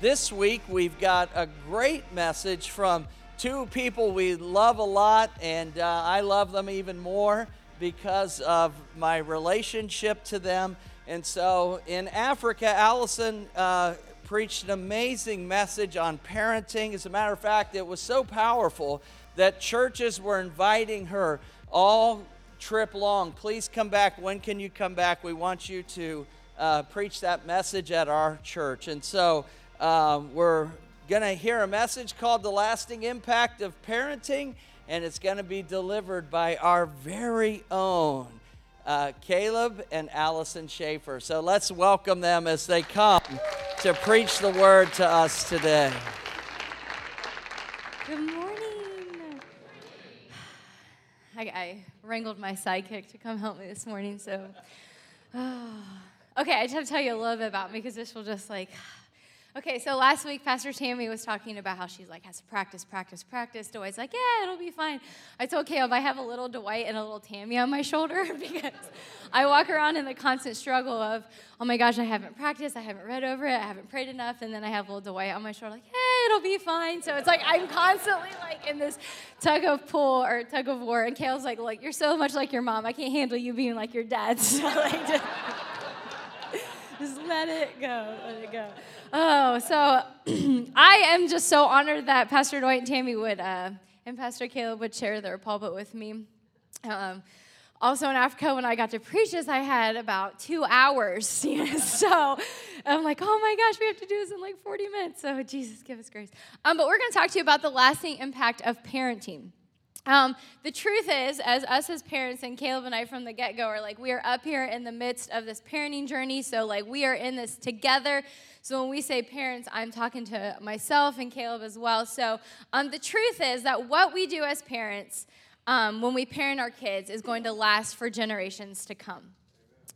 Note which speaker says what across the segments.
Speaker 1: this week we've got a great message from two people we love a lot, and uh, I love them even more because of my relationship to them. And so in Africa, Allison uh, preached an amazing message on parenting. As a matter of fact, it was so powerful that churches were inviting her all trip long. Please come back. When can you come back? We want you to uh, preach that message at our church. And so um, we're going to hear a message called The Lasting Impact of Parenting, and it's going to be delivered by our very own uh, Caleb and Allison Schaefer. So let's welcome them as they come to preach the word to us today.
Speaker 2: Good morning. I, I wrangled my sidekick to come help me this morning, so. Oh. Okay, I just have to tell you a little bit about me because this will just like. Okay, so last week Pastor Tammy was talking about how she's like has to practice, practice, practice. Dwight's like, yeah, it'll be fine. I told Caleb I have a little Dwight and a little Tammy on my shoulder because I walk around in the constant struggle of, oh my gosh, I haven't practiced, I haven't read over it, I haven't prayed enough, and then I have little Dwight on my shoulder like, hey, it'll be fine. So it's like I'm constantly like in this tug of pull or tug of war, and Caleb's like, look, you're so much like your mom. I can't handle you being like your dad. So like. Just, just let it go. Let it go. Oh, so I am just so honored that Pastor Dwight and Tammy would, uh, and Pastor Caleb would share their pulpit with me. Um, also in Africa, when I got to preach this, I had about two hours. so I'm like, oh my gosh, we have to do this in like 40 minutes. So Jesus, give us grace. Um, but we're going to talk to you about the lasting impact of parenting. Um, the truth is, as us as parents and Caleb and I from the get go are like, we are up here in the midst of this parenting journey. So, like, we are in this together. So, when we say parents, I'm talking to myself and Caleb as well. So, um, the truth is that what we do as parents um, when we parent our kids is going to last for generations to come.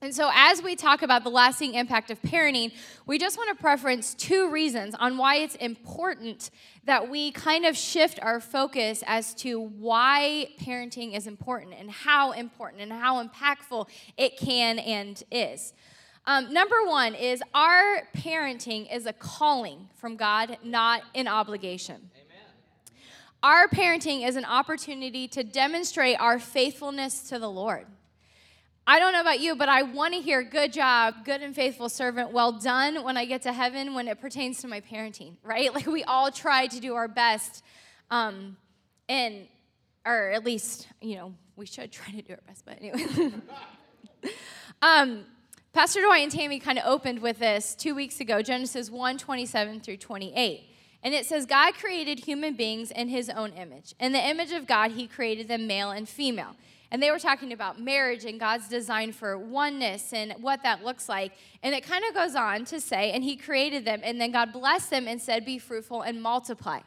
Speaker 2: And so, as we talk about the lasting impact of parenting, we just want to preference two reasons on why it's important that we kind of shift our focus as to why parenting is important and how important and how impactful it can and is. Um, number one is our parenting is a calling from God, not an obligation. Amen. Our parenting is an opportunity to demonstrate our faithfulness to the Lord. I don't know about you, but I want to hear good job, good and faithful servant, well done when I get to heaven when it pertains to my parenting, right? Like we all try to do our best. Um, and, or at least, you know, we should try to do our best, but anyway. um, Pastor Dwight and Tammy kind of opened with this two weeks ago, Genesis 1 27 through 28. And it says, God created human beings in his own image. In the image of God, he created them male and female. And they were talking about marriage and God's design for oneness and what that looks like. And it kind of goes on to say, and He created them, and then God blessed them and said, Be fruitful and multiply.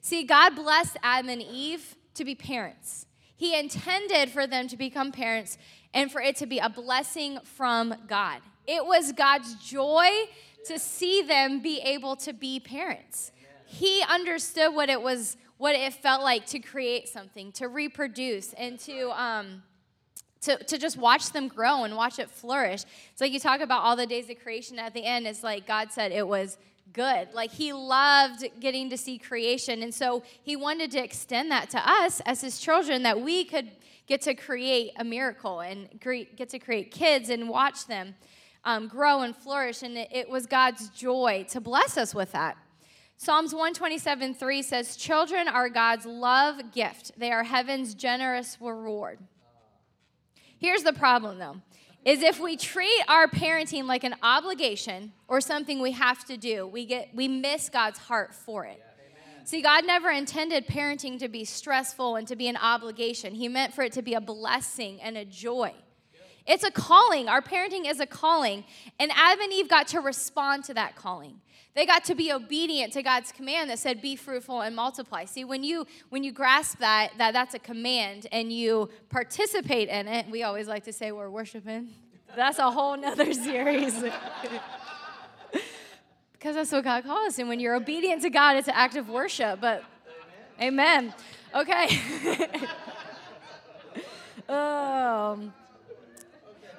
Speaker 2: See, God blessed Adam and Eve to be parents. He intended for them to become parents and for it to be a blessing from God. It was God's joy to see them be able to be parents. He understood what it was what it felt like to create something, to reproduce, and to um, to, to just watch them grow and watch it flourish. It's like you talk about all the days of creation at the end, it's like God said it was good. Like he loved getting to see creation. And so he wanted to extend that to us as his children that we could get to create a miracle and get to create kids and watch them um, grow and flourish. And it, it was God's joy to bless us with that. Psalms 127 3 says, Children are God's love gift, they are heaven's generous reward. Here's the problem though is if we treat our parenting like an obligation or something we have to do, we get we miss God's heart for it. See, God never intended parenting to be stressful and to be an obligation. He meant for it to be a blessing and a joy. It's a calling. Our parenting is a calling. And Adam and Eve got to respond to that calling. They got to be obedient to God's command that said, "Be fruitful and multiply." See, when you when you grasp that that that's a command and you participate in it, we always like to say we're worshiping. That's a whole nother series. because that's what God calls us. And when you're obedient to God, it's an act of worship. But amen. amen. Okay. um,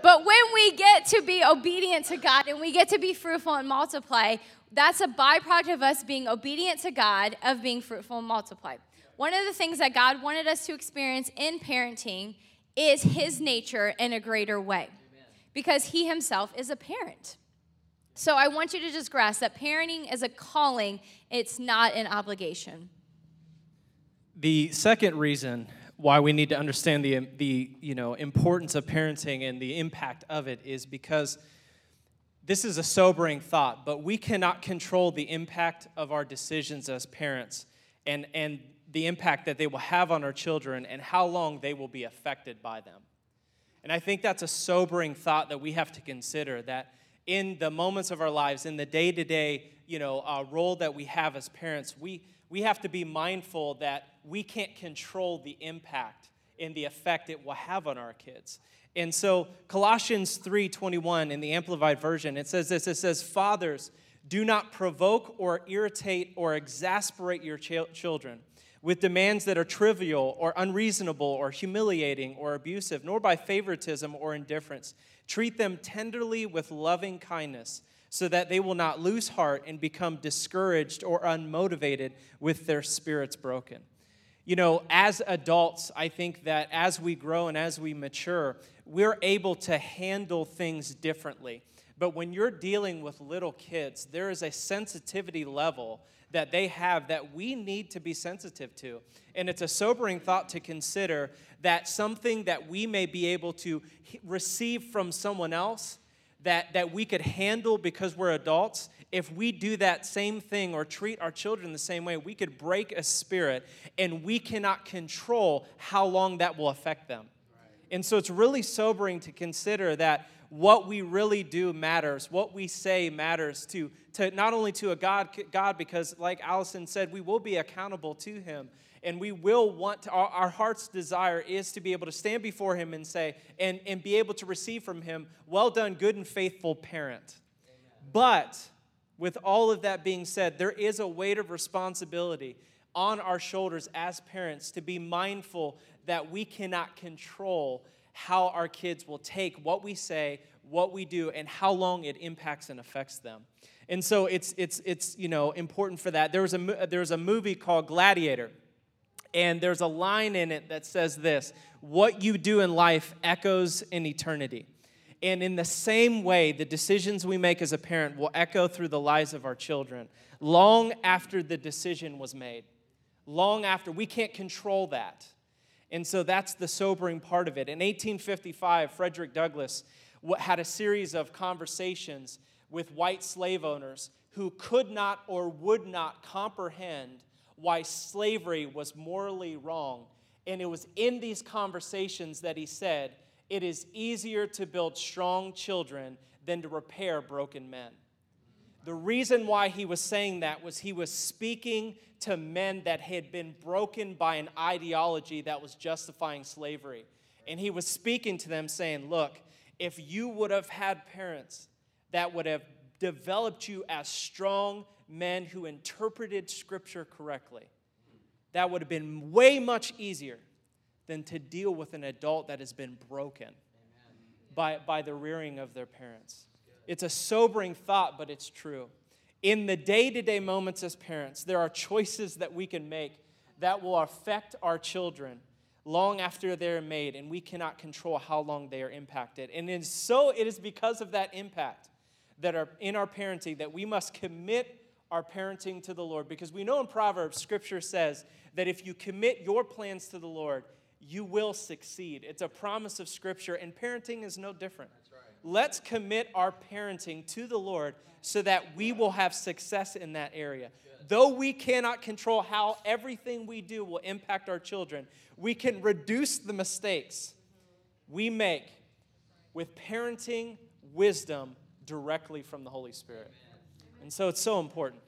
Speaker 2: but when we get to be obedient to God and we get to be fruitful and multiply, that's a byproduct of us being obedient to God, of being fruitful and multiply. One of the things that God wanted us to experience in parenting is His nature in a greater way because He Himself is a parent. So I want you to just grasp that parenting is a calling, it's not an obligation.
Speaker 3: The second reason why we need to understand the, the you know, importance of parenting and the impact of it is because this is a sobering thought, but we cannot control the impact of our decisions as parents and, and the impact that they will have on our children and how long they will be affected by them. And I think that's a sobering thought that we have to consider that in the moments of our lives, in the day to day you know, uh, role that we have as parents, we, we have to be mindful that we can't control the impact and the effect it will have on our kids. And so Colossians 3:21 in the amplified version it says this it says fathers do not provoke or irritate or exasperate your ch- children with demands that are trivial or unreasonable or humiliating or abusive nor by favoritism or indifference treat them tenderly with loving kindness so that they will not lose heart and become discouraged or unmotivated with their spirits broken you know, as adults, I think that as we grow and as we mature, we're able to handle things differently. But when you're dealing with little kids, there is a sensitivity level that they have that we need to be sensitive to. And it's a sobering thought to consider that something that we may be able to receive from someone else that, that we could handle because we're adults, if we do that same thing or treat our children the same way, we could break a spirit and we cannot control how long that will affect them. And so it's really sobering to consider that what we really do matters, what we say matters to, to not only to a God, God, because like Allison said, we will be accountable to Him. And we will want to, our, our heart's desire is to be able to stand before Him and say, and, and be able to receive from Him, well done, good and faithful parent. Amen. But with all of that being said, there is a weight of responsibility on our shoulders as parents to be mindful that we cannot control how our kids will take what we say, what we do, and how long it impacts and affects them. And so it's, it's, it's you know, important for that. There was, a, there was a movie called Gladiator, and there's a line in it that says this What you do in life echoes in eternity. And in the same way, the decisions we make as a parent will echo through the lives of our children long after the decision was made. Long after. We can't control that. And so that's the sobering part of it. In 1855, Frederick Douglass had a series of conversations with white slave owners who could not or would not comprehend why slavery was morally wrong. And it was in these conversations that he said, it is easier to build strong children than to repair broken men. The reason why he was saying that was he was speaking to men that had been broken by an ideology that was justifying slavery. And he was speaking to them saying, Look, if you would have had parents that would have developed you as strong men who interpreted scripture correctly, that would have been way much easier than to deal with an adult that has been broken by, by the rearing of their parents. It's a sobering thought, but it's true. In the day to day moments as parents, there are choices that we can make that will affect our children long after they're made, and we cannot control how long they are impacted. And so it is because of that impact that are in our parenting that we must commit our parenting to the Lord. Because we know in Proverbs, scripture says that if you commit your plans to the Lord, you will succeed. It's a promise of Scripture, and parenting is no different. Right. Let's commit our parenting to the Lord so that we will have success in that area. Good. Though we cannot control how everything we do will impact our children, we can reduce the mistakes we make with parenting wisdom directly from the Holy Spirit. And so it's so important.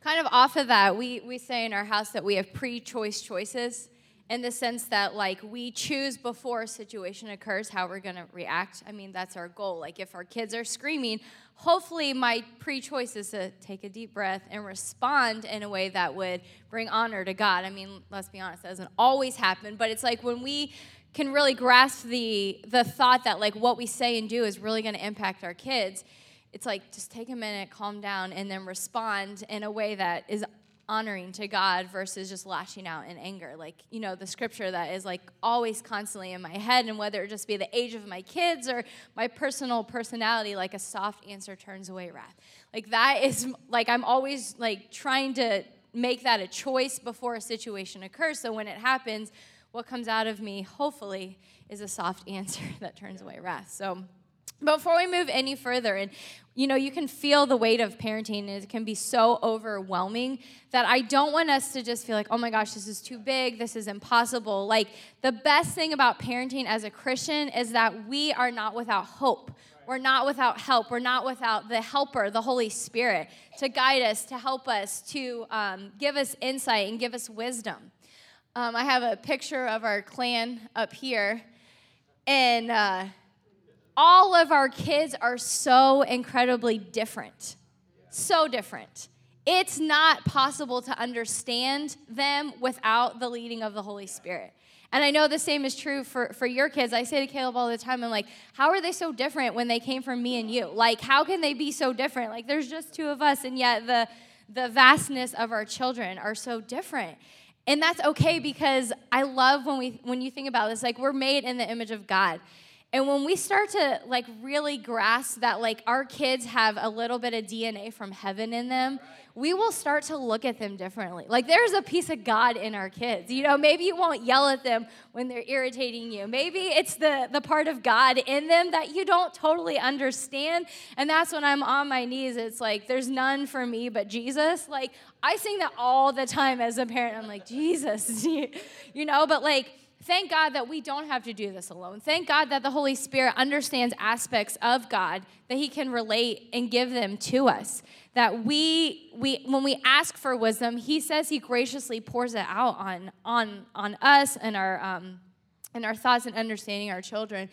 Speaker 2: Kind of off of that, we, we say in our house that we have pre choice choices in the sense that like we choose before a situation occurs how we're going to react. I mean that's our goal. Like if our kids are screaming hopefully my pre-choice is to take a deep breath and respond in a way that would bring honor to god. I mean let's be honest that doesn't always happen but it's like when we can really grasp the the thought that like what we say and do is really going to impact our kids it's like just take a minute, calm down, and then respond in a way that is honoring to God versus just lashing out in anger. Like, you know, the scripture that is like always constantly in my head, and whether it just be the age of my kids or my personal personality, like a soft answer turns away wrath. Like, that is like I'm always like trying to make that a choice before a situation occurs. So when it happens, what comes out of me, hopefully, is a soft answer that turns away wrath. So, before we move any further, and you know, you can feel the weight of parenting, it can be so overwhelming that I don't want us to just feel like, oh my gosh, this is too big, this is impossible. Like, the best thing about parenting as a Christian is that we are not without hope. We're not without help. We're not without the helper, the Holy Spirit, to guide us, to help us, to um, give us insight and give us wisdom. Um, I have a picture of our clan up here, and uh, all of our kids are so incredibly different. So different. It's not possible to understand them without the leading of the Holy Spirit. And I know the same is true for, for your kids. I say to Caleb all the time, I'm like, how are they so different when they came from me and you? Like, how can they be so different? Like, there's just two of us, and yet the, the vastness of our children are so different. And that's okay because I love when we when you think about this, like we're made in the image of God. And when we start to like really grasp that like our kids have a little bit of DNA from heaven in them, we will start to look at them differently. Like there's a piece of God in our kids. You know, maybe you won't yell at them when they're irritating you. Maybe it's the the part of God in them that you don't totally understand. And that's when I'm on my knees. It's like there's none for me but Jesus. Like I sing that all the time as a parent. I'm like, Jesus, you know, but like Thank God that we don't have to do this alone. Thank God that the Holy Spirit understands aspects of God that he can relate and give them to us. That we we when we ask for wisdom, he says he graciously pours it out on on on us and our um and our thoughts and understanding our children.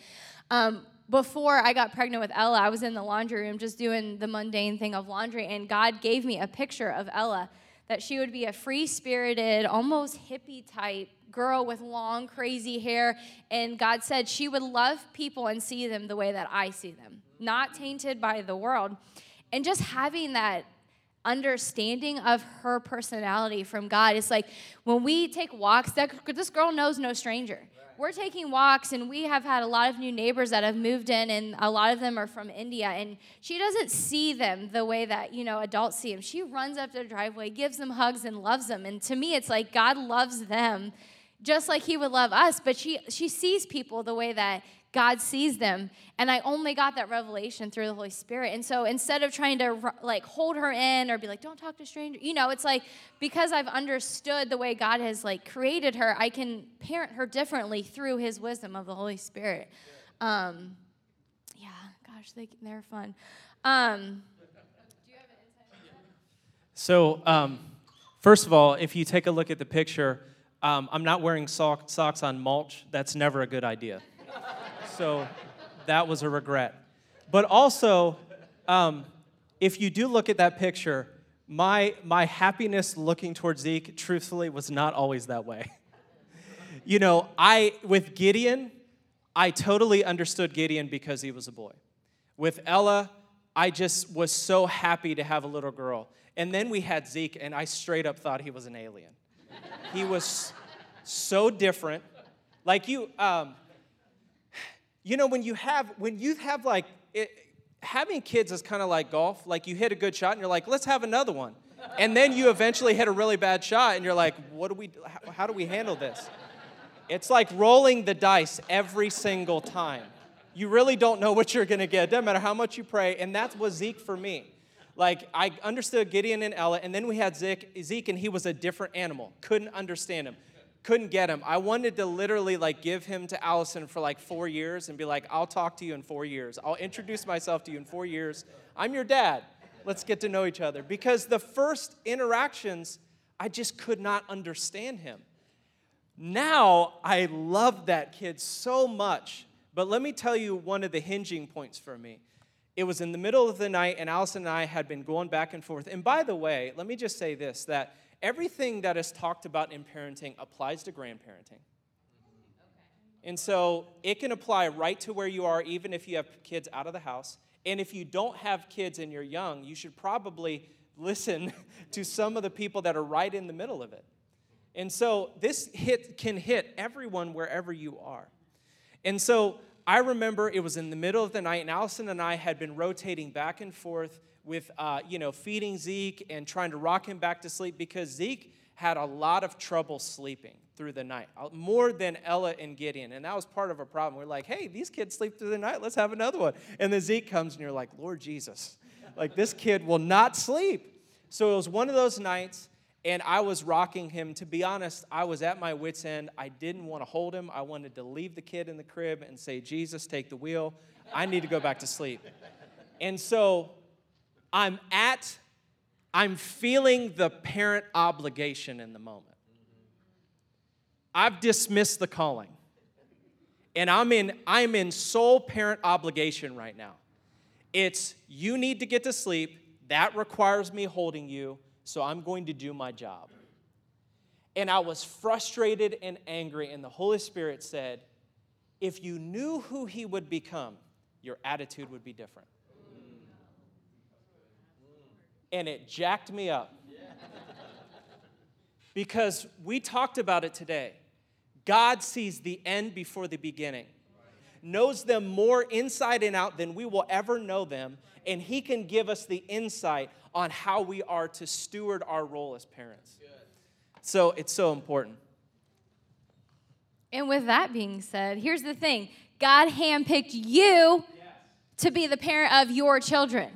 Speaker 2: Um, before I got pregnant with Ella, I was in the laundry room just doing the mundane thing of laundry, and God gave me a picture of Ella that she would be a free spirited, almost hippie type girl with long, crazy hair. And God said she would love people and see them the way that I see them, not tainted by the world. And just having that understanding of her personality from God. It's like when we take walks, that, this girl knows no stranger. We're taking walks, and we have had a lot of new neighbors that have moved in, and a lot of them are from India. And she doesn't see them the way that you know adults see them. She runs up to their driveway, gives them hugs, and loves them. And to me, it's like God loves them just like he would love us, but she she sees people the way that God sees them. And I only got that revelation through the Holy Spirit. And so instead of trying to like hold her in or be like, don't talk to strangers, you know, it's like because I've understood the way God has like created her, I can parent her differently through his wisdom of the Holy Spirit. Um, yeah, gosh, they, they're fun. Um,
Speaker 3: so, um, first of all, if you take a look at the picture, um, I'm not wearing sock, socks on mulch. That's never a good idea. so that was a regret. But also, um, if you do look at that picture, my, my happiness looking towards Zeke, truthfully, was not always that way. you know, I, with Gideon, I totally understood Gideon because he was a boy. With Ella, I just was so happy to have a little girl. And then we had Zeke, and I straight up thought he was an alien. He was so different. Like you, um, you know, when you have when you have like it, having kids is kind of like golf. Like you hit a good shot and you're like, let's have another one, and then you eventually hit a really bad shot and you're like, what do we? How, how do we handle this? It's like rolling the dice every single time. You really don't know what you're gonna get. Doesn't matter how much you pray, and that was Zeke for me. Like I understood Gideon and Ella, and then we had Zeke, Zeke, and he was a different animal. Couldn't understand him couldn't get him. I wanted to literally like give him to Allison for like four years and be like, I'll talk to you in four years. I'll introduce myself to you in four years. I'm your dad. Let's get to know each other. Because the first interactions, I just could not understand him. Now I love that kid so much. But let me tell you one of the hinging points for me. It was in the middle of the night, and Allison and I had been going back and forth. And by the way, let me just say this that everything that is talked about in parenting applies to grandparenting. And so it can apply right to where you are, even if you have kids out of the house. And if you don't have kids and you're young, you should probably listen to some of the people that are right in the middle of it. And so this hit can hit everyone wherever you are. And so I remember it was in the middle of the night, and Allison and I had been rotating back and forth with, uh, you know, feeding Zeke and trying to rock him back to sleep because Zeke had a lot of trouble sleeping through the night, uh, more than Ella and Gideon. And that was part of a problem. We're like, hey, these kids sleep through the night. Let's have another one. And then Zeke comes, and you're like, Lord Jesus, like this kid will not sleep. So it was one of those nights and I was rocking him. To be honest, I was at my wits' end. I didn't want to hold him. I wanted to leave the kid in the crib and say, Jesus, take the wheel. I need to go back to sleep. And so I'm at, I'm feeling the parent obligation in the moment. I've dismissed the calling. And I'm in, I'm in sole parent obligation right now. It's you need to get to sleep. That requires me holding you so I'm going to do my job. And I was frustrated and angry, and the Holy Spirit said, If you knew who he would become, your attitude would be different. And it jacked me up. Because we talked about it today. God sees the end before the beginning, knows them more inside and out than we will ever know them, and He can give us the insight on how we are to steward our role as parents. So it's so important.
Speaker 2: And with that being said, here's the thing God handpicked you to be the parent of your children.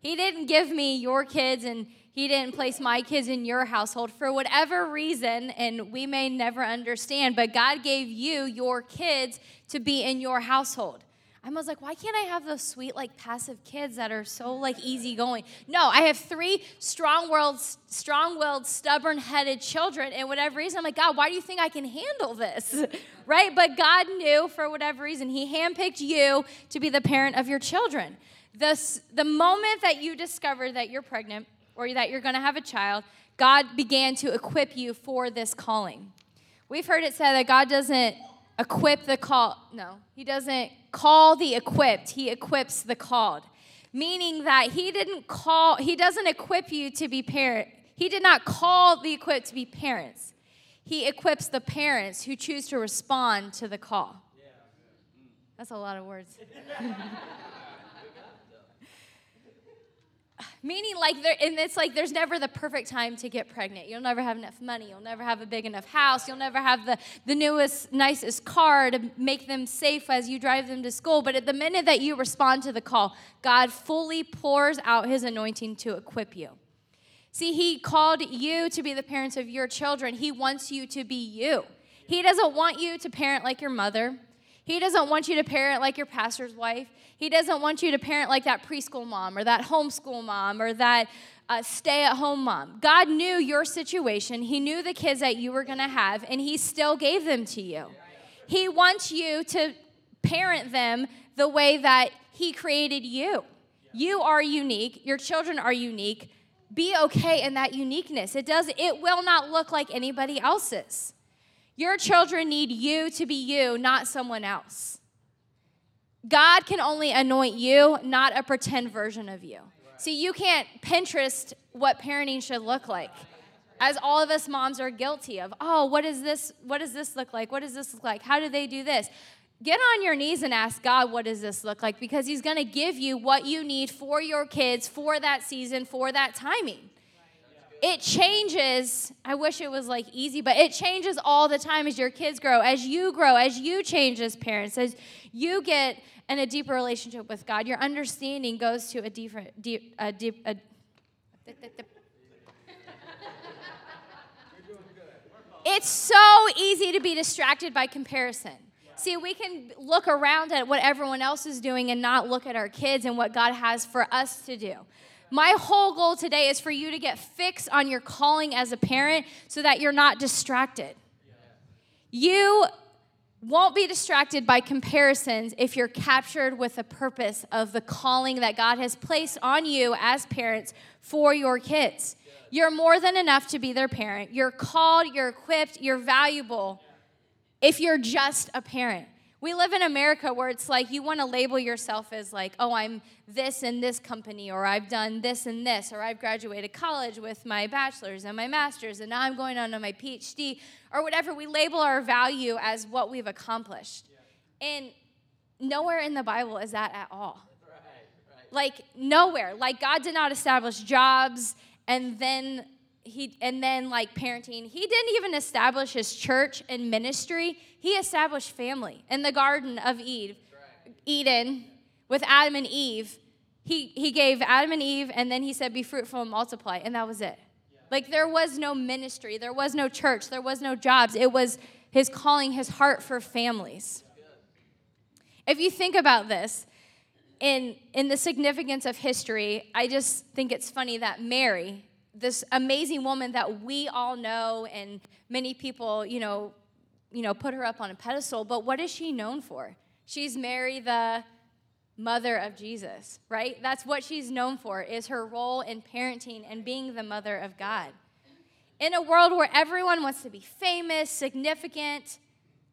Speaker 2: He didn't give me your kids and he didn't place my kids in your household for whatever reason, and we may never understand, but God gave you your kids to be in your household. I was like, why can't I have those sweet, like passive kids that are so like easygoing? No, I have three strong-willed, strong-willed, stubborn-headed children, and whatever reason, I'm like, God, why do you think I can handle this? right? But God knew for whatever reason, He handpicked you to be the parent of your children. The, the moment that you discover that you're pregnant or that you're gonna have a child, God began to equip you for this calling. We've heard it said that God doesn't equip the call. No, He doesn't call the equipped, he equips the called. Meaning that he didn't call, he doesn't equip you to be parent. He did not call the equipped to be parents. He equips the parents who choose to respond to the call. That's a lot of words. Meaning, like, there, and it's like there's never the perfect time to get pregnant. You'll never have enough money. You'll never have a big enough house. You'll never have the, the newest, nicest car to make them safe as you drive them to school. But at the minute that you respond to the call, God fully pours out his anointing to equip you. See, he called you to be the parents of your children. He wants you to be you. He doesn't want you to parent like your mother. He doesn't want you to parent like your pastor's wife. He doesn't want you to parent like that preschool mom or that homeschool mom or that uh, stay at home mom. God knew your situation, He knew the kids that you were going to have, and He still gave them to you. He wants you to parent them the way that He created you. You are unique, your children are unique. Be okay in that uniqueness. It does it will not look like anybody else's. Your children need you to be you, not someone else. God can only anoint you, not a pretend version of you. See, you can't Pinterest what parenting should look like. As all of us moms are guilty of, oh, what is this? What does this look like? What does this look like? How do they do this? Get on your knees and ask God, what does this look like? Because He's gonna give you what you need for your kids, for that season, for that timing it changes. I wish it was like easy, but it changes all the time as your kids grow, as you grow, as you change as parents, as you get in a deeper relationship with God. Your understanding goes to a different, deep, a deep, a, it's so easy to be distracted by comparison. See, we can look around at what everyone else is doing and not look at our kids and what God has for us to do. My whole goal today is for you to get fixed on your calling as a parent so that you're not distracted. You won't be distracted by comparisons if you're captured with the purpose of the calling that God has placed on you as parents for your kids. You're more than enough to be their parent. You're called, you're equipped, you're valuable if you're just a parent. We live in America where it's like you want to label yourself as like, oh, I'm this in this company, or I've done this and this, or I've graduated college with my bachelor's and my master's, and now I'm going on to my PhD, or whatever. We label our value as what we've accomplished. Yeah. And nowhere in the Bible is that at all. Right, right. Like, nowhere. Like, God did not establish jobs and then he and then like parenting he didn't even establish his church and ministry. He established family in the garden of eve eden with adam and eve. He, he gave adam and eve and then he said be fruitful and multiply and that was it. Like there was no ministry. There was no church. There was no jobs. It was his calling his heart for families. If you think about this in in the significance of history i just think it's funny that mary this amazing woman that we all know and many people, you know, you know, put her up on a pedestal, but what is she known for? She's Mary the mother of Jesus, right? That's what she's known for is her role in parenting and being the mother of God. In a world where everyone wants to be famous, significant,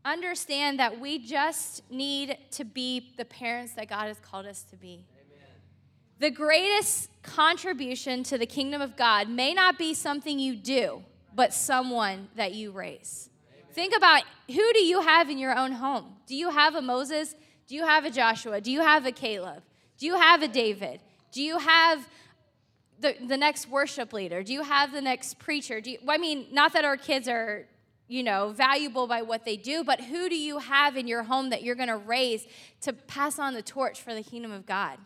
Speaker 2: understand that we just need to be the parents that God has called us to be. The greatest contribution to the kingdom of God may not be something you do, but someone that you raise. Think about who do you have in your own home? Do you have a Moses? Do you have a Joshua? Do you have a Caleb? Do you have a David? Do you have the, the next worship leader? Do you have the next preacher? Do you, I mean, not that our kids are, you know, valuable by what they do, but who do you have in your home that you're going to raise to pass on the torch for the kingdom of God?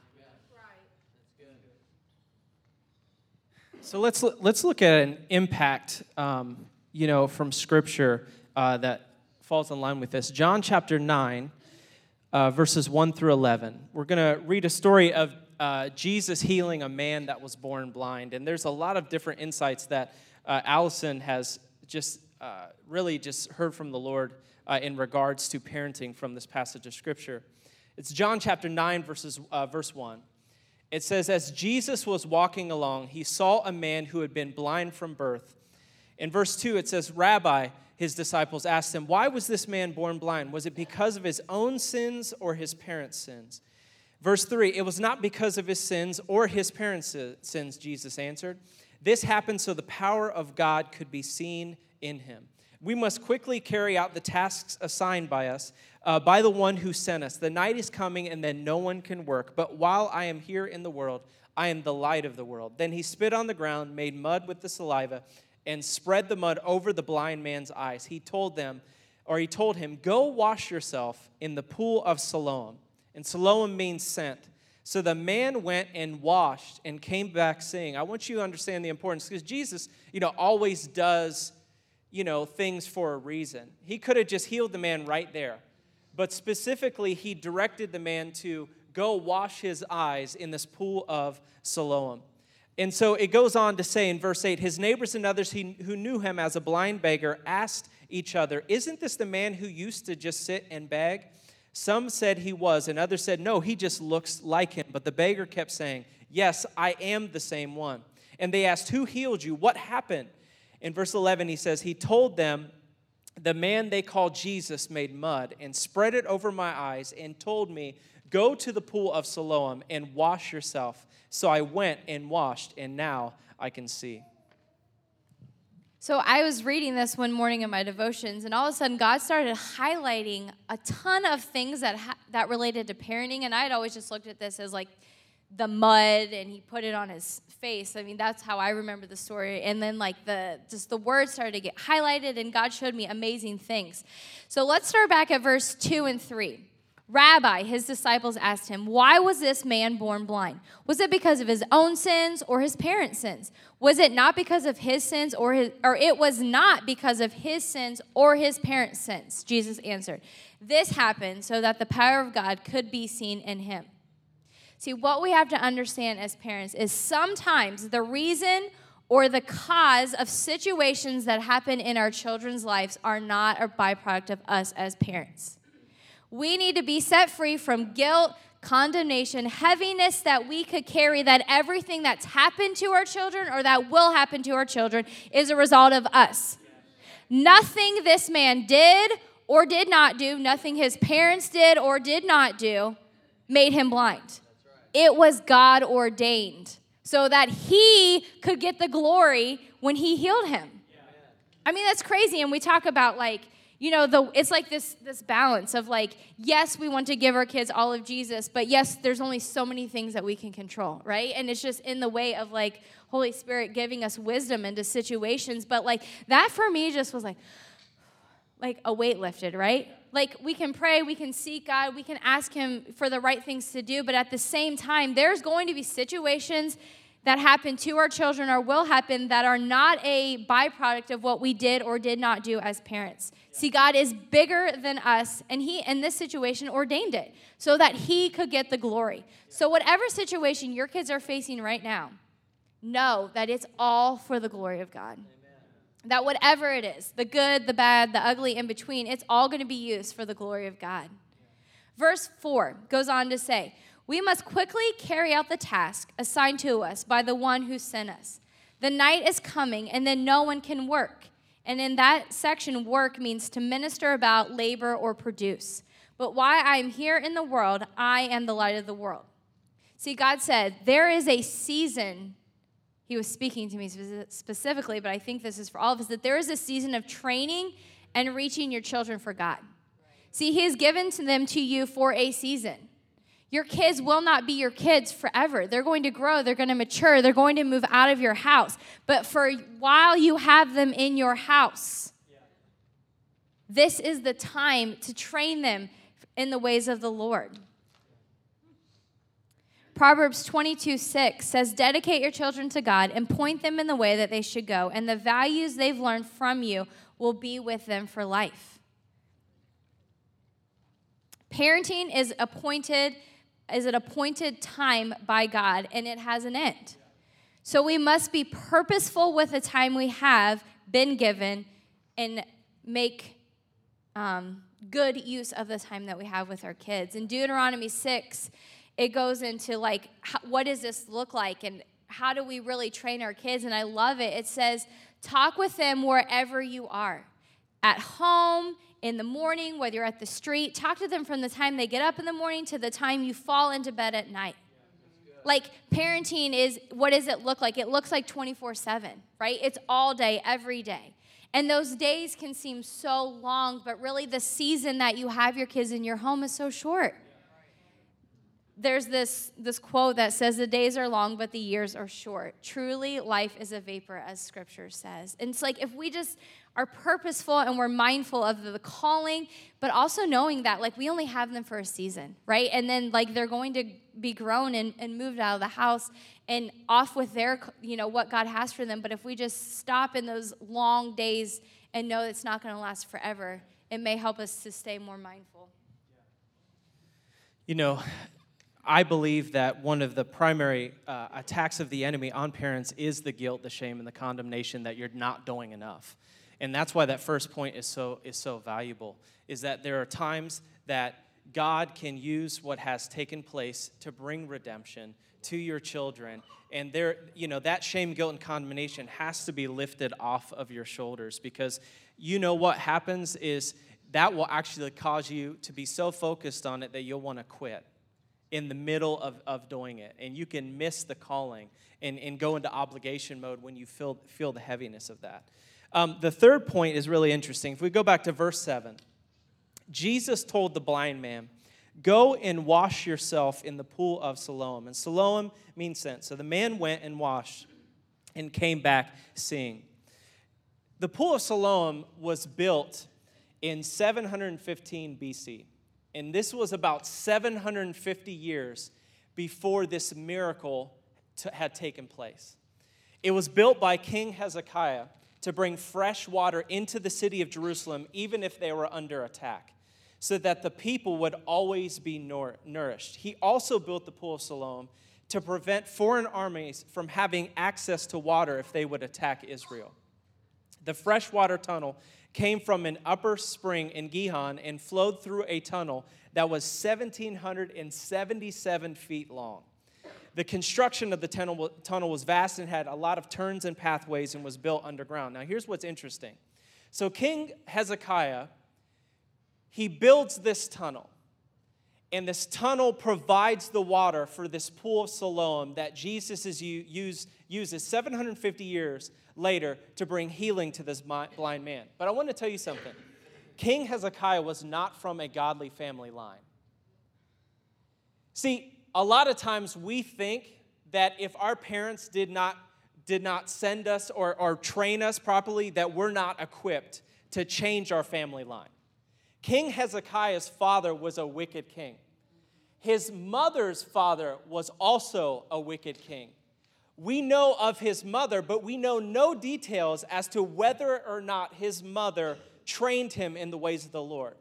Speaker 3: So let's let's look at an impact, um, you know, from Scripture uh, that falls in line with this. John chapter nine, uh, verses one through eleven. We're going to read a story of uh, Jesus healing a man that was born blind, and there's a lot of different insights that uh, Allison has just uh, really just heard from the Lord uh, in regards to parenting from this passage of Scripture. It's John chapter nine, verses verse one. It says, As Jesus was walking along, he saw a man who had been blind from birth. In verse 2, it says, Rabbi, his disciples asked him, Why was this man born blind? Was it because of his own sins or his parents' sins? Verse 3, It was not because of his sins or his parents' sins, Jesus answered. This happened so the power of God could be seen in him. We must quickly carry out the tasks assigned by us uh, by the one who sent us. The night is coming, and then no one can work. But while I am here in the world, I am the light of the world. Then he spit on the ground, made mud with the saliva, and spread the mud over the blind man's eyes. He told them, or he told him, Go wash yourself in the pool of Siloam. And Siloam means sent. So the man went and washed and came back saying, I want you to understand the importance because Jesus, you know, always does, you know, things for a reason. He could have just healed the man right there but specifically, he directed the man to go wash his eyes in this pool of Siloam. And so it goes on to say in verse 8 his neighbors and others who knew him as a blind beggar asked each other, Isn't this the man who used to just sit and beg? Some said he was, and others said, No, he just looks like him. But the beggar kept saying, Yes, I am the same one. And they asked, Who healed you? What happened? In verse 11, he says, He told them the man they called Jesus made mud and spread it over my eyes and told me, Go to the pool of Siloam and wash yourself. So I went and washed, and now I can see.
Speaker 2: So I was reading this one morning in my devotions, and all of a sudden God started highlighting a ton of things that ha- that related to parenting, and I had always just looked at this as like the mud and he put it on his face. I mean, that's how I remember the story. And then like the just the words started to get highlighted and God showed me amazing things. So let's start back at verse 2 and 3. Rabbi, his disciples asked him, Why was this man born blind? Was it because of his own sins or his parents' sins? Was it not because of his sins or his, or it was not because of his sins or his parents' sins? Jesus answered, This happened so that the power of God could be seen in him. See, what we have to understand as parents is sometimes the reason or the cause of situations that happen in our children's lives are not a byproduct of us as parents. We need to be set free from guilt, condemnation, heaviness that we could carry that everything that's happened to our children or that will happen to our children is a result of us. Nothing this man did or did not do, nothing his parents did or did not do, made him blind. It was God ordained so that he could get the glory when he healed him. I mean, that's crazy. And we talk about like, you know, the it's like this this balance of like, yes, we want to give our kids all of Jesus, but yes, there's only so many things that we can control, right? And it's just in the way of like Holy Spirit giving us wisdom into situations. But like that for me just was like, like a weight lifted, right? Like we can pray, we can seek God, we can ask Him for the right things to do, but at the same time, there's going to be situations that happen to our children or will happen that are not a byproduct of what we did or did not do as parents. See, God is bigger than us, and He, in this situation, ordained it so that He could get the glory. So, whatever situation your kids are facing right now, know that it's all for the glory of God. Amen. That whatever it is, the good, the bad, the ugly, in between, it's all going to be used for the glory of God. Verse 4 goes on to say, We must quickly carry out the task assigned to us by the one who sent us. The night is coming, and then no one can work. And in that section, work means to minister about, labor, or produce. But why I am here in the world, I am the light of the world. See, God said, There is a season. He was speaking to me specifically, but I think this is for all of us that there is a season of training and reaching your children for God. See, He has given to them to you for a season. Your kids will not be your kids forever. They're going to grow, they're going to mature, they're going to move out of your house. But for while you have them in your house, this is the time to train them in the ways of the Lord. Proverbs 22 6 says, Dedicate your children to God and point them in the way that they should go, and the values they've learned from you will be with them for life. Parenting is appointed is an appointed time by God and it has an end. So we must be purposeful with the time we have been given and make um, good use of the time that we have with our kids. In Deuteronomy 6, it goes into like, how, what does this look like and how do we really train our kids? And I love it. It says, talk with them wherever you are at home, in the morning, whether you're at the street. Talk to them from the time they get up in the morning to the time you fall into bed at night. Like parenting is what does it look like? It looks like 24 7, right? It's all day, every day. And those days can seem so long, but really the season that you have your kids in your home is so short there's this, this quote that says, The days are long, but the years are short. Truly, life is a vapor, as scripture says. And it's like if we just are purposeful and we're mindful of the calling, but also knowing that, like, we only have them for a season, right? And then, like, they're going to be grown and, and moved out of the house and off with their, you know, what God has for them. But if we just stop in those long days and know it's not going to last forever, it may help us to stay more mindful.
Speaker 3: You know, I believe that one of the primary uh, attacks of the enemy on parents is the guilt, the shame, and the condemnation that you're not doing enough. And that's why that first point is so, is so valuable, is that there are times that God can use what has taken place to bring redemption to your children. And there, you know, that shame, guilt, and condemnation has to be lifted off of your shoulders because you know what happens is that will actually cause you to be so focused on it that you'll want to quit in the middle of, of doing it. And you can miss the calling and, and go into obligation mode when you feel, feel the heaviness of that. Um, the third point is really interesting. If we go back to verse 7, Jesus told the blind man, Go and wash yourself in the pool of Siloam. And Siloam means sent. So the man went and washed and came back seeing. The pool of Siloam was built in 715 BC. And this was about 750 years before this miracle t- had taken place. It was built by King Hezekiah to bring fresh water into the city of Jerusalem, even if they were under attack, so that the people would always be nour- nourished. He also built the Pool of Siloam to prevent foreign armies from having access to water if they would attack Israel. The freshwater tunnel came from an upper spring in Gihon and flowed through a tunnel that was 1,777 feet long. The construction of the tunnel, was vast and had a lot of turns and pathways and was built underground. Now, here's what's interesting. So, King Hezekiah he builds this tunnel. And this tunnel provides the water for this pool of Siloam that Jesus is use, uses 750 years later to bring healing to this blind man. But I want to tell you something King Hezekiah was not from a godly family line. See, a lot of times we think that if our parents did not, did not send us or, or train us properly, that we're not equipped to change our family line. King Hezekiah's father was a wicked king. His mother's father was also a wicked king. We know of his mother, but we know no details as to whether or not his mother trained him in the ways of the Lord.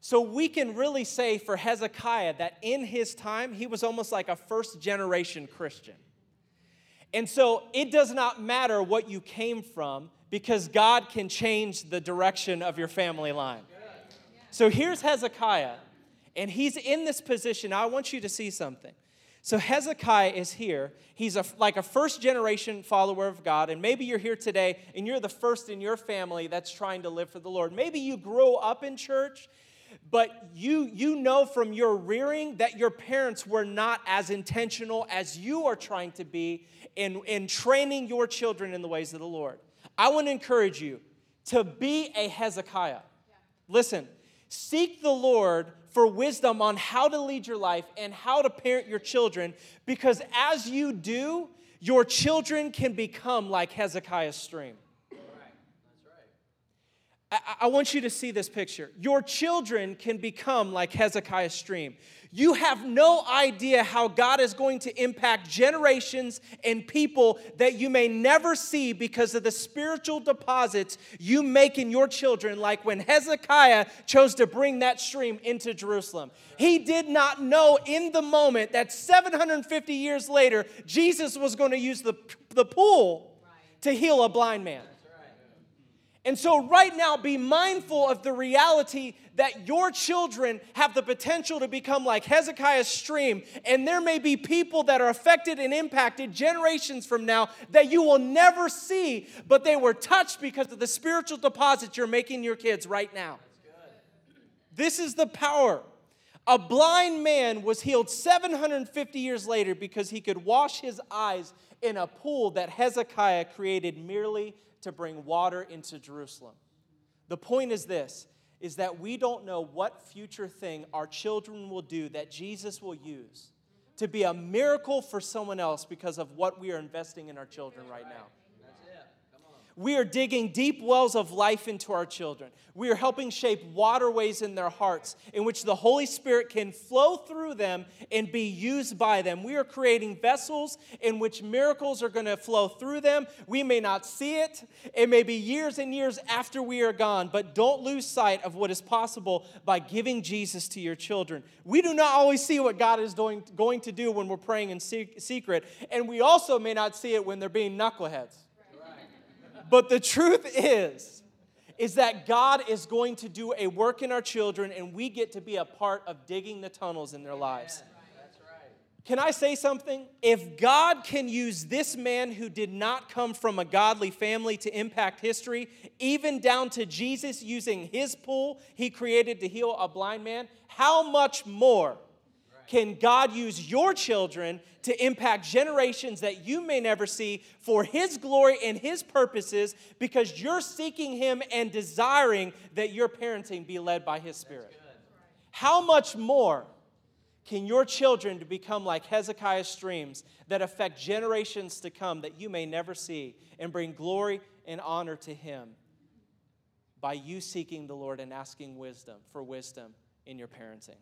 Speaker 3: So we can really say for Hezekiah that in his time, he was almost like a first generation Christian. And so it does not matter what you came from because God can change the direction of your family line. So here's Hezekiah, and he's in this position. Now I want you to see something. So Hezekiah is here. He's a, like a first generation follower of God. And maybe you're here today and you're the first in your family that's trying to live for the Lord. Maybe you grew up in church but you you know from your rearing that your parents were not as intentional as you are trying to be in, in training your children in the ways of the Lord. I want to encourage you to be a Hezekiah. Listen, seek the Lord for wisdom on how to lead your life and how to parent your children because as you do, your children can become like Hezekiah's stream. I, I want you to see this picture. Your children can become like Hezekiah's stream. You have no idea how God is going to impact generations and people that you may never see because of the spiritual deposits you make in your children, like when Hezekiah chose to bring that stream into Jerusalem. He did not know in the moment that 750 years later, Jesus was going to use the, the pool to heal a blind man. And so, right now, be mindful of the reality that your children have the potential to become like Hezekiah's stream. And there may be people that are affected and impacted generations from now that you will never see, but they were touched because of the spiritual deposits you're making your kids right now. This is the power. A blind man was healed 750 years later because he could wash his eyes in a pool that Hezekiah created merely to bring water into Jerusalem. The point is this is that we don't know what future thing our children will do that Jesus will use to be a miracle for someone else because of what we are investing in our children right now. We are digging deep wells of life into our children. We are helping shape waterways in their hearts in which the Holy Spirit can flow through them and be used by them. We are creating vessels in which miracles are going to flow through them. We may not see it, it may be years and years after we are gone, but don't lose sight of what is possible by giving Jesus to your children. We do not always see what God is doing, going to do when we're praying in secret, and we also may not see it when they're being knuckleheads. But the truth is, is that God is going to do a work in our children, and we get to be a part of digging the tunnels in their lives. Can I say something? If God can use this man who did not come from a godly family to impact history, even down to Jesus using his pool he created to heal a blind man, how much more can God use your children to impact generations that you may never see for His glory and His purposes because you're seeking Him and desiring that your parenting be led by His Spirit? How much more can your children become like Hezekiah's streams that affect generations to come that you may never see and bring glory and honor to Him by you seeking the Lord and asking wisdom for wisdom in your parenting?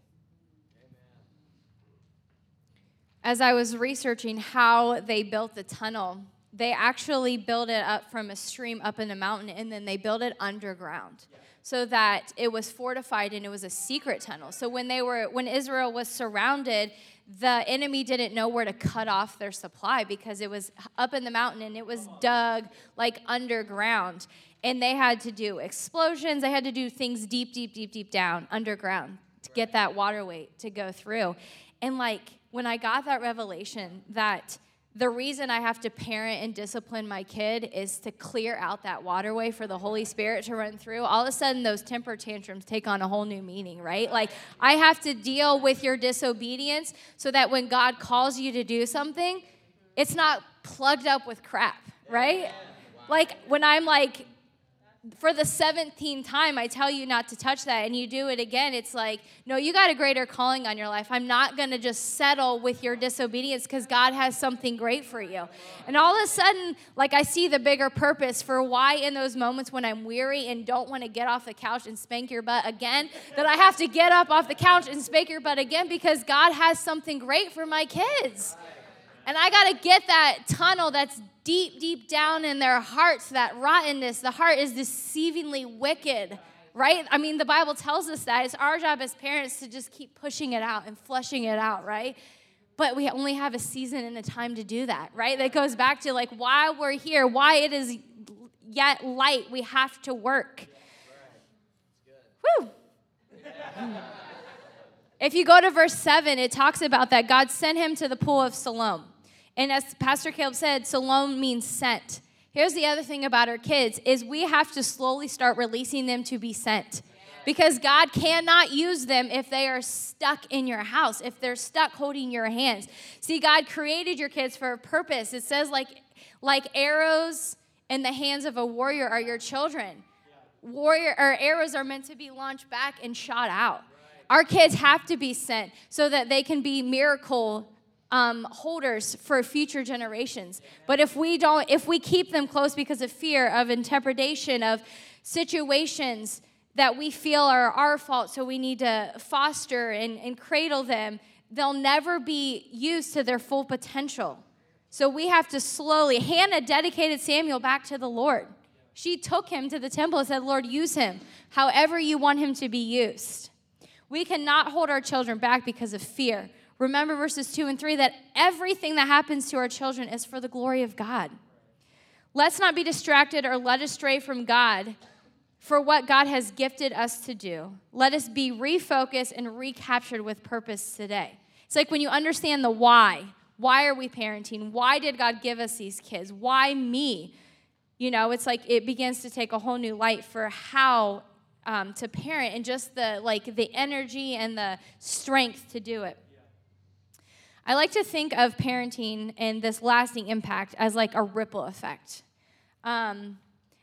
Speaker 2: As I was researching how they built the tunnel, they actually built it up from a stream up in the mountain and then they built it underground so that it was fortified and it was a secret tunnel. So when they were when Israel was surrounded, the enemy didn't know where to cut off their supply because it was up in the mountain and it was dug like underground. And they had to do explosions, they had to do things deep, deep, deep, deep down underground to get that water weight to go through. And like when I got that revelation that the reason I have to parent and discipline my kid is to clear out that waterway for the Holy Spirit to run through, all of a sudden those temper tantrums take on a whole new meaning, right? Like I have to deal with your disobedience so that when God calls you to do something, it's not plugged up with crap, right? Like when I'm like, for the 17th time I tell you not to touch that and you do it again, it's like, no, you got a greater calling on your life. I'm not going to just settle with your disobedience because God has something great for you. And all of a sudden, like I see the bigger purpose for why in those moments when I'm weary and don't want to get off the couch and spank your butt again, that I have to get up off the couch and spank your butt again because God has something great for my kids. And I got to get that tunnel that's deep, deep down in their hearts, that rottenness. The heart is deceivingly wicked, right? I mean, the Bible tells us that. It's our job as parents to just keep pushing it out and flushing it out, right? But we only have a season and a time to do that, right? That goes back to like why we're here, why it is yet light, we have to work. Woo! If you go to verse 7, it talks about that God sent him to the pool of Siloam. And as Pastor Caleb said, Siloam means sent. Here's the other thing about our kids is we have to slowly start releasing them to be sent. Because God cannot use them if they are stuck in your house, if they're stuck holding your hands. See, God created your kids for a purpose. It says like like arrows in the hands of a warrior are your children. Warrior or arrows are meant to be launched back and shot out. Our kids have to be sent so that they can be miracle um, holders for future generations. But if we don't, if we keep them close because of fear, of interpretation, of situations that we feel are our fault, so we need to foster and, and cradle them, they'll never be used to their full potential. So we have to slowly. Hannah dedicated Samuel back to the Lord. She took him to the temple and said, Lord, use him however you want him to be used. We cannot hold our children back because of fear. Remember verses 2 and 3 that everything that happens to our children is for the glory of God. Let's not be distracted or led astray from God for what God has gifted us to do. Let us be refocused and recaptured with purpose today. It's like when you understand the why. Why are we parenting? Why did God give us these kids? Why me? You know, it's like it begins to take a whole new light for how um, to parent and just the like the energy and the strength to do it. I like to think of parenting and this lasting impact as like a ripple effect. Um,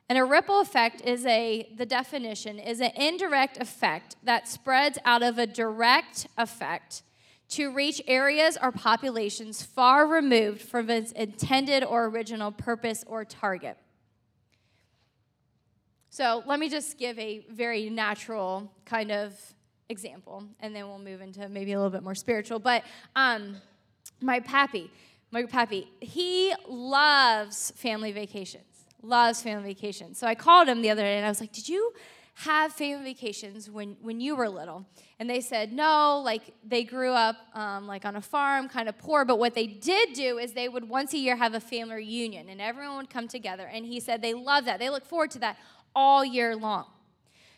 Speaker 2: and a ripple effect is a, the definition is an indirect effect that spreads out of a direct effect to reach areas or populations far removed from its intended or original purpose or target. So let me just give a very natural kind of example, and then we'll move into maybe a little bit more spiritual. But um, my pappy, my pappy, he loves family vacations. Loves family vacations. So I called him the other day and I was like, "Did you have family vacations when when you were little?" And they said, "No. Like they grew up um, like on a farm, kind of poor. But what they did do is they would once a year have a family reunion, and everyone would come together. And he said they love that. They look forward to that all year long."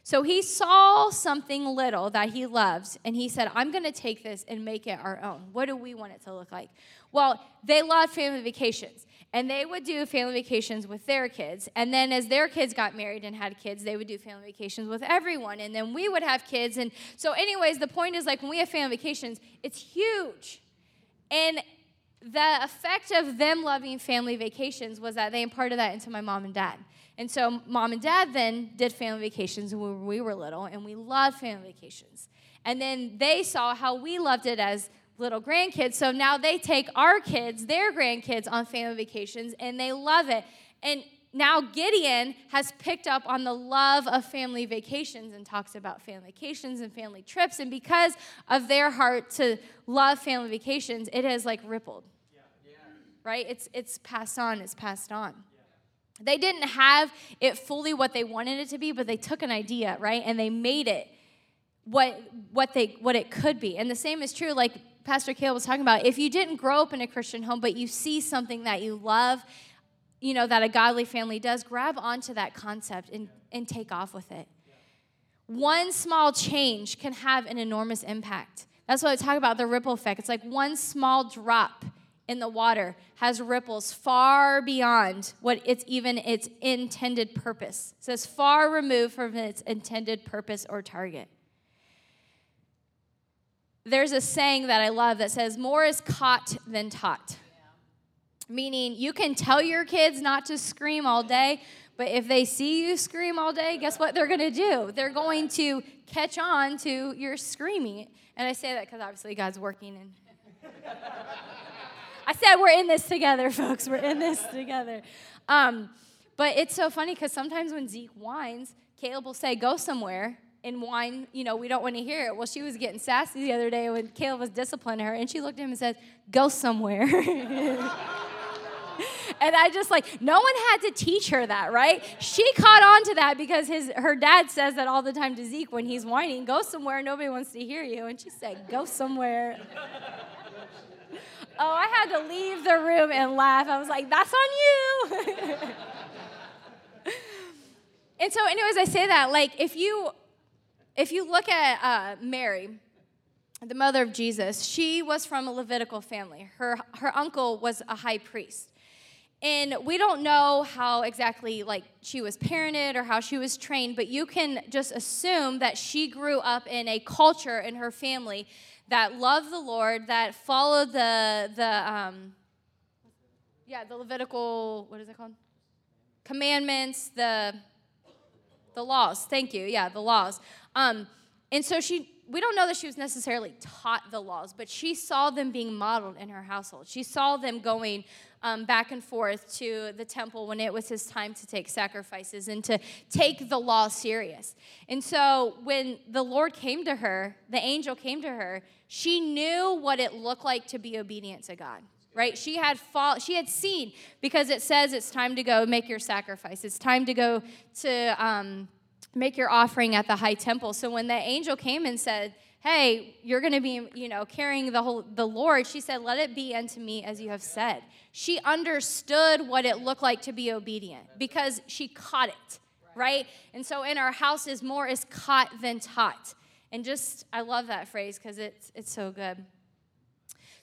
Speaker 2: So he saw something little that he loves, and he said, I'm going to take this and make it our own. What do we want it to look like? Well, they love family vacations, and they would do family vacations with their kids. And then as their kids got married and had kids, they would do family vacations with everyone. And then we would have kids. And so, anyways, the point is like when we have family vacations, it's huge. And the effect of them loving family vacations was that they imparted that into my mom and dad. And so mom and dad then did family vacations when we were little, and we loved family vacations. And then they saw how we loved it as little grandkids. So now they take our kids, their grandkids, on family vacations, and they love it. And now Gideon has picked up on the love of family vacations and talks about family vacations and family trips. And because of their heart to love family vacations, it has like rippled. Yeah. Yeah. Right? It's it's passed on, it's passed on. They didn't have it fully what they wanted it to be, but they took an idea, right? And they made it what what they what it could be. And the same is true like Pastor Caleb was talking about. If you didn't grow up in a Christian home, but you see something that you love, you know, that a godly family does, grab onto that concept and, and take off with it. One small change can have an enormous impact. That's what I talk about the ripple effect. It's like one small drop in the water has ripples far beyond what it's even its intended purpose. It says far removed from its intended purpose or target. There's a saying that I love that says, More is caught than taught. Meaning, you can tell your kids not to scream all day, but if they see you scream all day, guess what they're gonna do? They're going to catch on to your screaming. And I say that because obviously God's working and I said we're in this together, folks. We're in this together. Um, but it's so funny because sometimes when Zeke whines, Caleb will say, Go somewhere and whine, you know, we don't want to hear it. Well, she was getting sassy the other day when Caleb was disciplining her, and she looked at him and said, Go somewhere. and I just like, no one had to teach her that, right? She caught on to that because his her dad says that all the time to Zeke when he's whining, Go somewhere, nobody wants to hear you. And she said, Go somewhere. Oh, I had to leave the room and laugh. I was like, that's on you. and so, anyways, I say that like if you if you look at uh, Mary, the mother of Jesus, she was from a Levitical family. Her her uncle was a high priest. And we don't know how exactly like she was parented or how she was trained, but you can just assume that she grew up in a culture in her family that loved the Lord, that followed the the um, yeah the Levitical what is it called commandments, the the laws. Thank you. Yeah, the laws. Um, and so she we don't know that she was necessarily taught the laws, but she saw them being modeled in her household. She saw them going um, back and forth to the temple when it was his time to take sacrifices and to take the law serious. And so when the Lord came to her, the angel came to her, she knew what it looked like to be obedient to God right? She had fall, she had seen because it says it's time to go make your sacrifice. It's time to go to um, make your offering at the high temple. So when the angel came and said hey you're going to be you know carrying the whole the lord she said let it be unto me as you have said she understood what it looked like to be obedient because she caught it right and so in our houses more is caught than taught and just, I love that phrase because it's, it's so good.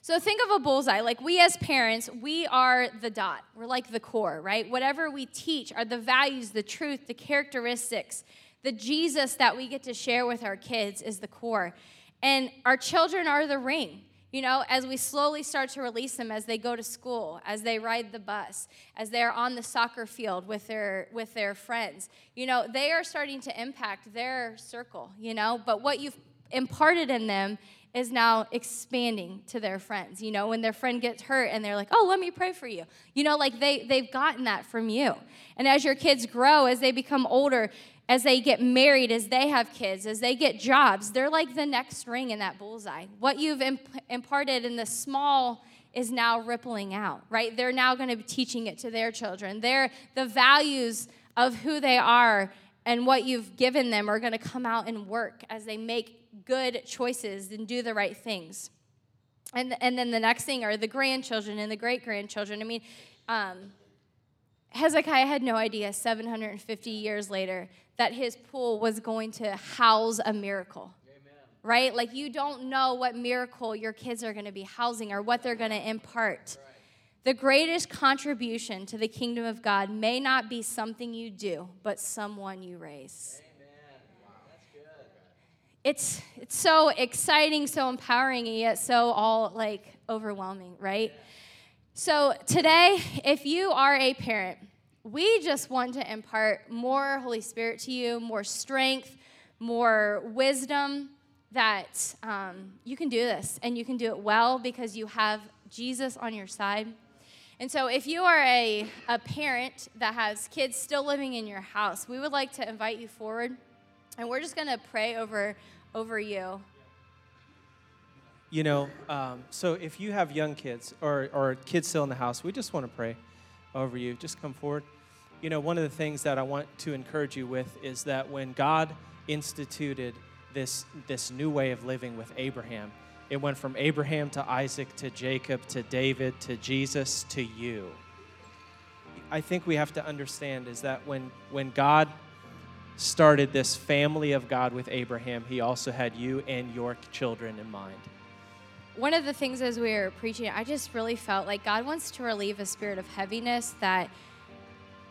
Speaker 2: So think of a bullseye. Like we as parents, we are the dot. We're like the core, right? Whatever we teach are the values, the truth, the characteristics, the Jesus that we get to share with our kids is the core. And our children are the ring you know, as we slowly start to release them as they go to school, as they ride the bus, as they're on the soccer field with their with their friends, you know, they are starting to impact their circle, you know, but what you've imparted in them is now expanding to their friends. You know, when their friend gets hurt and they're like, "Oh, let me pray for you." You know, like they they've gotten that from you. And as your kids grow, as they become older, as they get married, as they have kids, as they get jobs, they're like the next ring in that bullseye. What you've imp- imparted in the small is now rippling out, right? They're now going to be teaching it to their children. They're, the values of who they are and what you've given them are going to come out and work as they make good choices and do the right things. And, and then the next thing are the grandchildren and the great grandchildren. I mean, um, Hezekiah had no idea 750 years later that his pool was going to house a miracle. Amen. Right? Like you don't know what miracle your kids are going to be housing or what they're going to impart. Right. The greatest contribution to the kingdom of God may not be something you do, but someone you raise. It's, it's so exciting, so empowering, and yet so all like overwhelming, right? Yeah. So today, if you are a parent, we just want to impart more Holy Spirit to you, more strength, more wisdom that um, you can do this and you can do it well because you have Jesus on your side. And so, if you are a, a parent that has kids still living in your house, we would like to invite you forward and we're just going to pray over, over you.
Speaker 3: You know, um, so if you have young kids or, or kids still in the house, we just want to pray over you. Just come forward. You know, one of the things that I want to encourage you with is that when God instituted this, this new way of living with Abraham, it went from Abraham to Isaac to Jacob to David to Jesus to you. I think we have to understand is that when, when God started this family of God with Abraham, he also had you and your children in mind.
Speaker 2: One of the things as we were preaching, I just really felt like God wants to relieve a spirit of heaviness that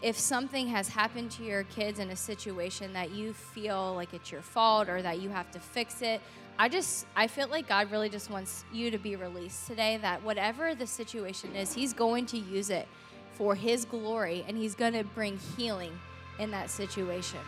Speaker 2: if something has happened to your kids in a situation that you feel like it's your fault or that you have to fix it, I just I feel like God really just wants you to be released today that whatever the situation is, he's going to use it for his glory and he's going to bring healing in that situation.